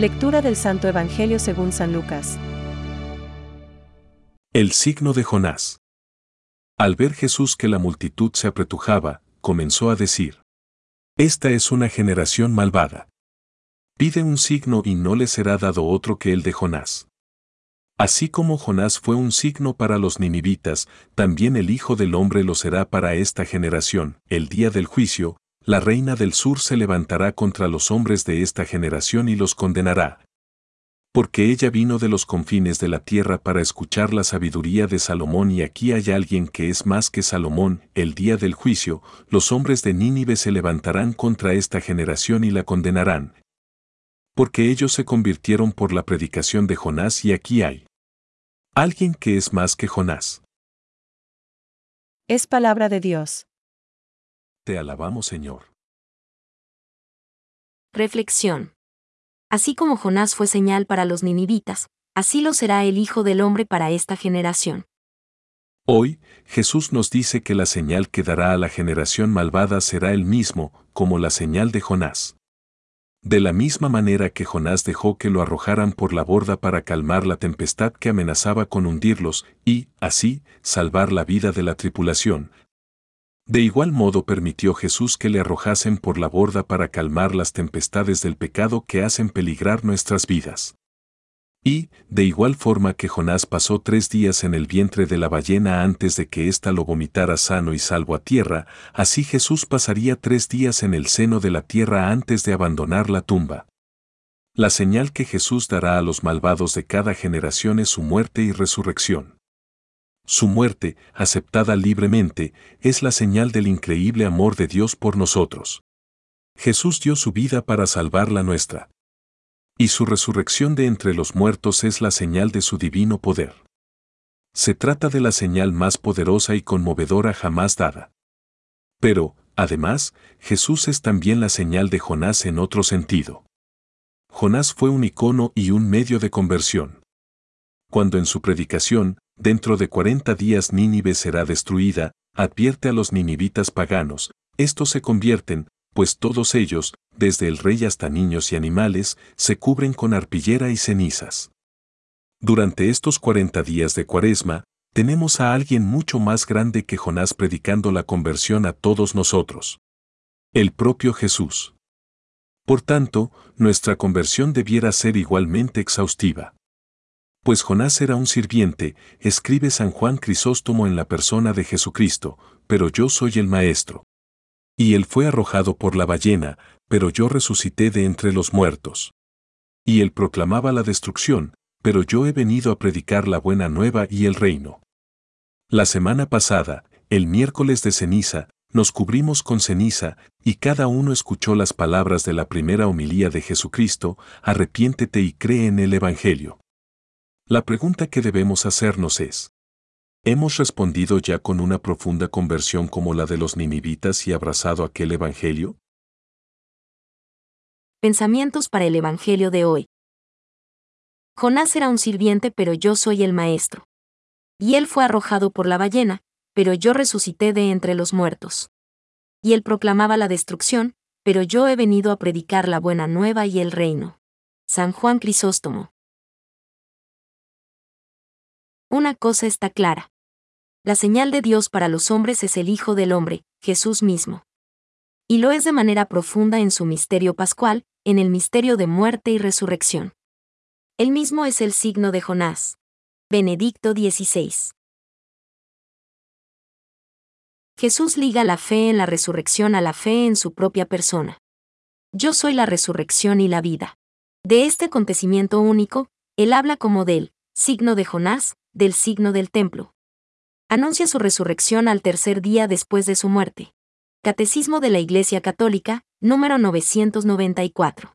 Lectura del Santo Evangelio según San Lucas. El signo de Jonás. Al ver Jesús que la multitud se apretujaba, comenzó a decir, Esta es una generación malvada. Pide un signo y no le será dado otro que el de Jonás. Así como Jonás fue un signo para los ninivitas, también el Hijo del Hombre lo será para esta generación. El día del juicio, la reina del sur se levantará contra los hombres de esta generación y los condenará. Porque ella vino de los confines de la tierra para escuchar la sabiduría de Salomón y aquí hay alguien que es más que Salomón, el día del juicio, los hombres de Nínive se levantarán contra esta generación y la condenarán. Porque ellos se convirtieron por la predicación de Jonás y aquí hay Alguien que es más que Jonás. Es palabra de Dios. Te alabamos, Señor. Reflexión. Así como Jonás fue señal para los ninivitas, así lo será el Hijo del Hombre para esta generación. Hoy, Jesús nos dice que la señal que dará a la generación malvada será el mismo, como la señal de Jonás. De la misma manera que Jonás dejó que lo arrojaran por la borda para calmar la tempestad que amenazaba con hundirlos y, así, salvar la vida de la tripulación. De igual modo permitió Jesús que le arrojasen por la borda para calmar las tempestades del pecado que hacen peligrar nuestras vidas. Y, de igual forma que Jonás pasó tres días en el vientre de la ballena antes de que ésta lo vomitara sano y salvo a tierra, así Jesús pasaría tres días en el seno de la tierra antes de abandonar la tumba. La señal que Jesús dará a los malvados de cada generación es su muerte y resurrección. Su muerte, aceptada libremente, es la señal del increíble amor de Dios por nosotros. Jesús dio su vida para salvar la nuestra y su resurrección de entre los muertos es la señal de su divino poder. Se trata de la señal más poderosa y conmovedora jamás dada. Pero, además, Jesús es también la señal de Jonás en otro sentido. Jonás fue un icono y un medio de conversión. Cuando en su predicación, dentro de cuarenta días Nínive será destruida, advierte a los ninivitas paganos, estos se convierten, pues todos ellos, desde el rey hasta niños y animales, se cubren con arpillera y cenizas. Durante estos cuarenta días de cuaresma, tenemos a alguien mucho más grande que Jonás predicando la conversión a todos nosotros. El propio Jesús. Por tanto, nuestra conversión debiera ser igualmente exhaustiva. Pues Jonás era un sirviente, escribe San Juan Crisóstomo en la persona de Jesucristo, pero yo soy el Maestro. Y él fue arrojado por la ballena, pero yo resucité de entre los muertos. Y él proclamaba la destrucción, pero yo he venido a predicar la buena nueva y el reino. La semana pasada, el miércoles de ceniza, nos cubrimos con ceniza, y cada uno escuchó las palabras de la primera homilía de Jesucristo, arrepiéntete y cree en el Evangelio. La pregunta que debemos hacernos es, ¿Hemos respondido ya con una profunda conversión como la de los ninivitas y abrazado aquel Evangelio? Pensamientos para el Evangelio de hoy. Jonás era un sirviente, pero yo soy el maestro. Y él fue arrojado por la ballena, pero yo resucité de entre los muertos. Y él proclamaba la destrucción, pero yo he venido a predicar la buena nueva y el reino. San Juan Crisóstomo. Una cosa está clara. La señal de Dios para los hombres es el Hijo del Hombre, Jesús mismo. Y lo es de manera profunda en su misterio pascual, en el misterio de muerte y resurrección. Él mismo es el signo de Jonás. Benedicto XVI. Jesús liga la fe en la resurrección a la fe en su propia persona. Yo soy la resurrección y la vida. De este acontecimiento único, él habla como del signo de Jonás, del signo del templo. Anuncia su resurrección al tercer día después de su muerte. Catecismo de la Iglesia Católica, número 994.